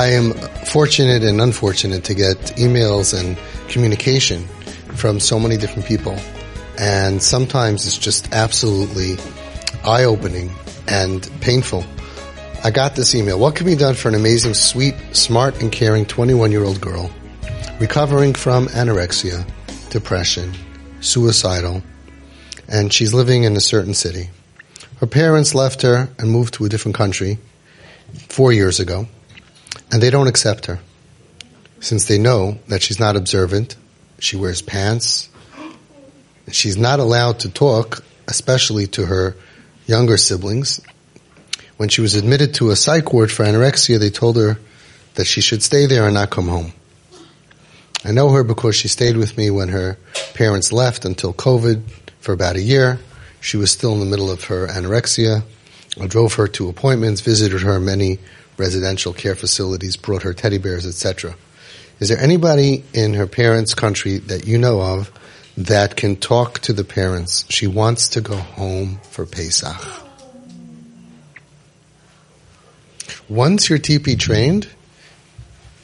I am fortunate and unfortunate to get emails and communication from so many different people. And sometimes it's just absolutely eye opening and painful. I got this email. What can be done for an amazing, sweet, smart, and caring 21 year old girl recovering from anorexia, depression, suicidal, and she's living in a certain city. Her parents left her and moved to a different country four years ago, and they don't accept her since they know that she's not observant. She wears pants. She's not allowed to talk, especially to her younger siblings. When she was admitted to a psych ward for anorexia, they told her that she should stay there and not come home. I know her because she stayed with me when her parents left until COVID for about a year. She was still in the middle of her anorexia. I drove her to appointments, visited her many residential care facilities, brought her teddy bears, etc. Is there anybody in her parents' country that you know of that can talk to the parents? She wants to go home for Pesach. Once you're TP trained,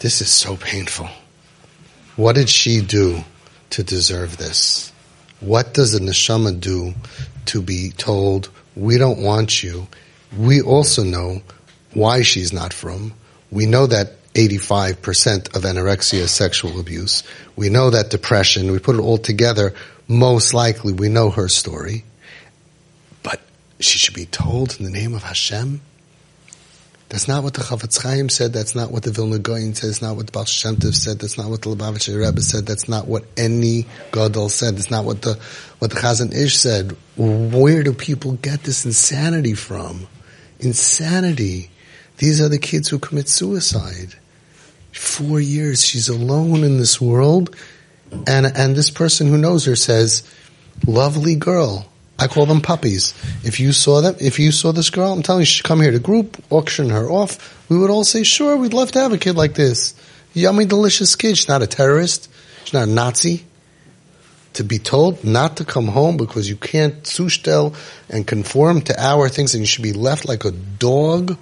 this is so painful. What did she do to deserve this? What does a neshama do to be told, we don't want you? We also know why she's not from. We know that 85% of anorexia is sexual abuse. We know that depression, we put it all together, most likely we know her story. But she should be told in the name of Hashem that's not what the Chafetz Chaim said. That's not what the Vilna Gaon said. That's not what the Baal Shem Tov said. That's not what the Lubavitcher Rebbe said. That's not what any Gadol said. That's not what the what the Chazon Ish said. Where do people get this insanity from? Insanity. These are the kids who commit suicide. Four years, she's alone in this world, and and this person who knows her says, "Lovely girl." I call them puppies. If you saw them, if you saw this girl, I'm telling you, she should come here to group, auction her off. We would all say, sure, we'd love to have a kid like this. Yummy, delicious kid. She's not a terrorist. She's not a Nazi. To be told not to come home because you can't sustel and conform to our things and you should be left like a dog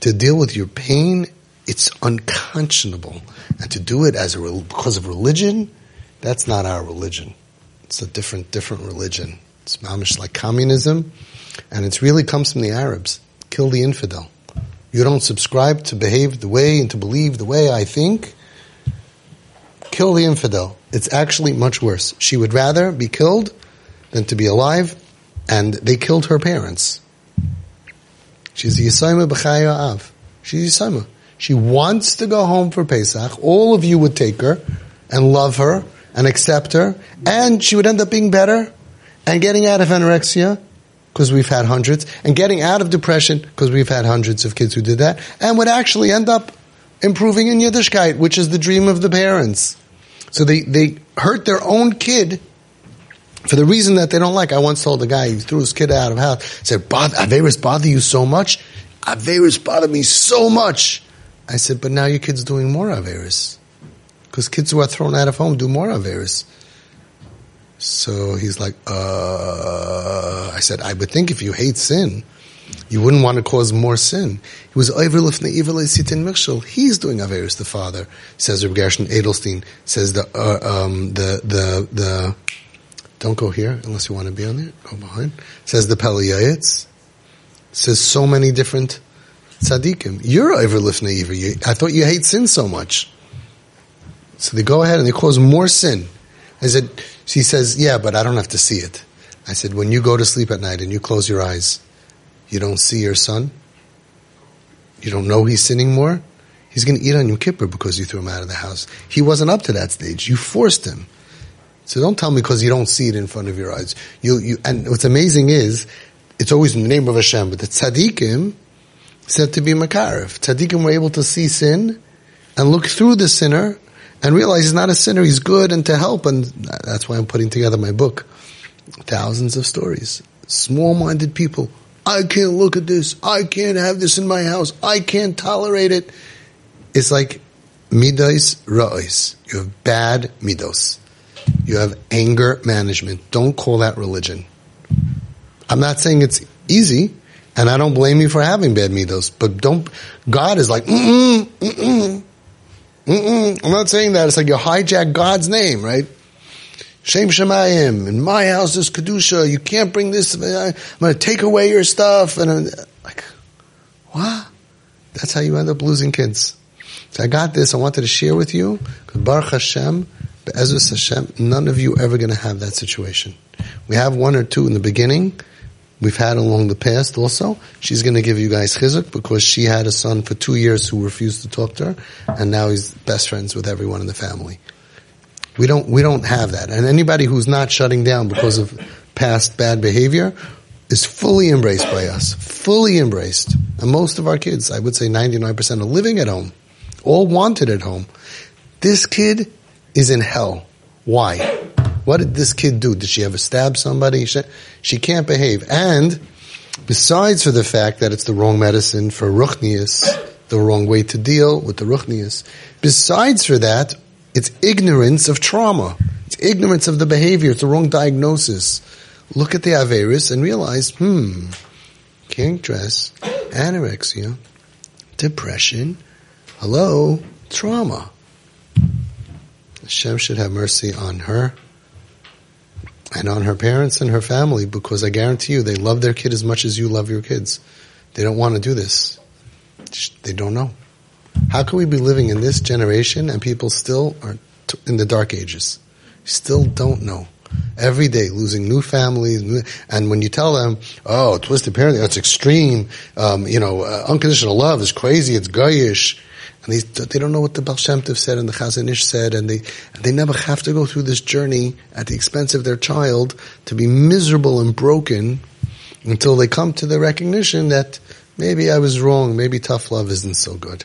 to deal with your pain, it's unconscionable. And to do it as a, because of religion, that's not our religion. It's a different, different religion. It's mamish like communism, and it really comes from the Arabs. Kill the infidel. You don't subscribe to behave the way and to believe the way I think. Kill the infidel. It's actually much worse. She would rather be killed than to be alive, and they killed her parents. She's Yisayma B'chaya Av. She's Yisayma. She wants to go home for Pesach. All of you would take her and love her and accept her, and she would end up being better and getting out of anorexia, because we've had hundreds, and getting out of depression, because we've had hundreds of kids who did that, and would actually end up improving in Yiddishkeit, which is the dream of the parents. So they, they hurt their own kid for the reason that they don't like. I once told a guy, he threw his kid out of house, said, Averis bother you so much? Averis bother me so much. I said, but now your kid's doing more Averis. Because kids who are thrown out of home do more Averis. So he's like, uh, I said, I would think if you hate sin, you wouldn't want to cause more sin. He was the evil sitin mikshel. He's doing averis. The father says. Reb Gershon Edelstein says the uh, um, the the the. Don't go here unless you want to be on there. Go behind. Says the Pele Yoetz. Says so many different tzaddikim. You're overlifting the I thought you hate sin so much. So they go ahead and they cause more sin. I said, she says, yeah, but I don't have to see it. I said, when you go to sleep at night and you close your eyes, you don't see your son? You don't know he's sinning more? He's going to eat on Yom Kippur because you threw him out of the house. He wasn't up to that stage. You forced him. So don't tell me because you don't see it in front of your eyes. You, you, and what's amazing is, it's always in the name of Hashem, but the tzaddikim said to be makarif. Tzaddikim were able to see sin and look through the sinner and realize he's not a sinner, he's good, and to help. And that's why I'm putting together my book. Thousands of stories. Small-minded people. I can't look at this. I can't have this in my house. I can't tolerate it. It's like midos ra'is. You have bad midos. You have anger management. Don't call that religion. I'm not saying it's easy. And I don't blame you for having bad midos, but don't, God is like, mm-mm, mm-mm, mm-mm. I'm not saying that. It's like you hijack God's name, right? Shem Shemayim, in my house is Kedusha, you can't bring this, I'm going to take away your stuff. And I'm like, what? That's how you end up losing kids. So I got this, I wanted to share with you, because Baruch Hashem, Be'ezus Hashem, none of you ever going to have that situation. We have one or two in the beginning, we've had along the past also. She's going to give you guys chizuk because she had a son for two years who refused to talk to her, and now he's best friends with everyone in the family. We don't, we don't have that. And anybody who's not shutting down because of past bad behavior is fully embraced by us. Fully embraced. And most of our kids, I would say 99% are living at home. All wanted at home. This kid is in hell. Why? What did this kid do? Did she ever stab somebody? She, she can't behave. And besides for the fact that it's the wrong medicine for ruchnius, the wrong way to deal with the ruchnius, besides for that, it's ignorance of trauma. It's ignorance of the behavior. It's the wrong diagnosis. Look at the Averis and realize, hmm, can't dress, anorexia, depression, hello, trauma. Hashem should have mercy on her and on her parents and her family because I guarantee you they love their kid as much as you love your kids. They don't want to do this. They don't know. How can we be living in this generation and people still are in the dark ages? Still don't know. Every day losing new families, and when you tell them, "Oh, twisted parenting, that's extreme," um, you know, uh, unconditional love is crazy, it's goyish, and they, they don't know what the Baal Shem Tov said and the Chazon Ish said, and they they never have to go through this journey at the expense of their child to be miserable and broken until they come to the recognition that maybe I was wrong, maybe tough love isn't so good.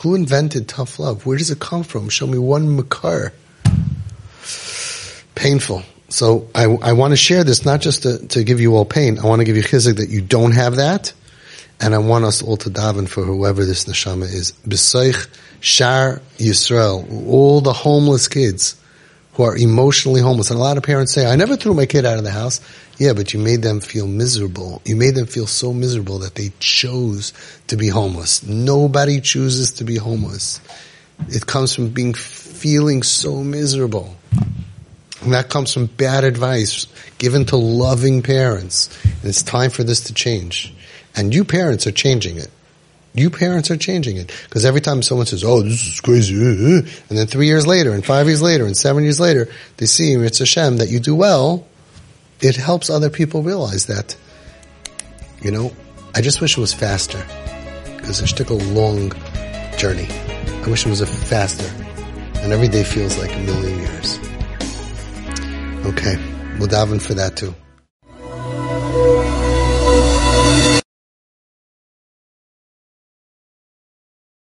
Who invented tough love? Where does it come from? Show me one makar. Painful. So I, I want to share this not just to, to give you all pain. I want to give you chizuk that you don't have that. And I want us all to daven for whoever this neshama is. B'soich Shar Yisrael. All the homeless kids who are emotionally homeless. And a lot of parents say, I never threw my kid out of the house. Yeah, but you made them feel miserable. You made them feel so miserable that they chose to be homeless. Nobody chooses to be homeless. It comes from being feeling so miserable. And that comes from bad advice given to loving parents. And it's time for this to change. And you parents are changing it. You parents are changing it. Because every time someone says, oh, this is crazy, and then three years later, and five years later, and seven years later, they see it's Hashem that you do well, it helps other people realize that. You know, I just wish it was faster. Because it took a long journey. I wish it was a faster. And every day feels like a million years. Okay, we'll daven for that too.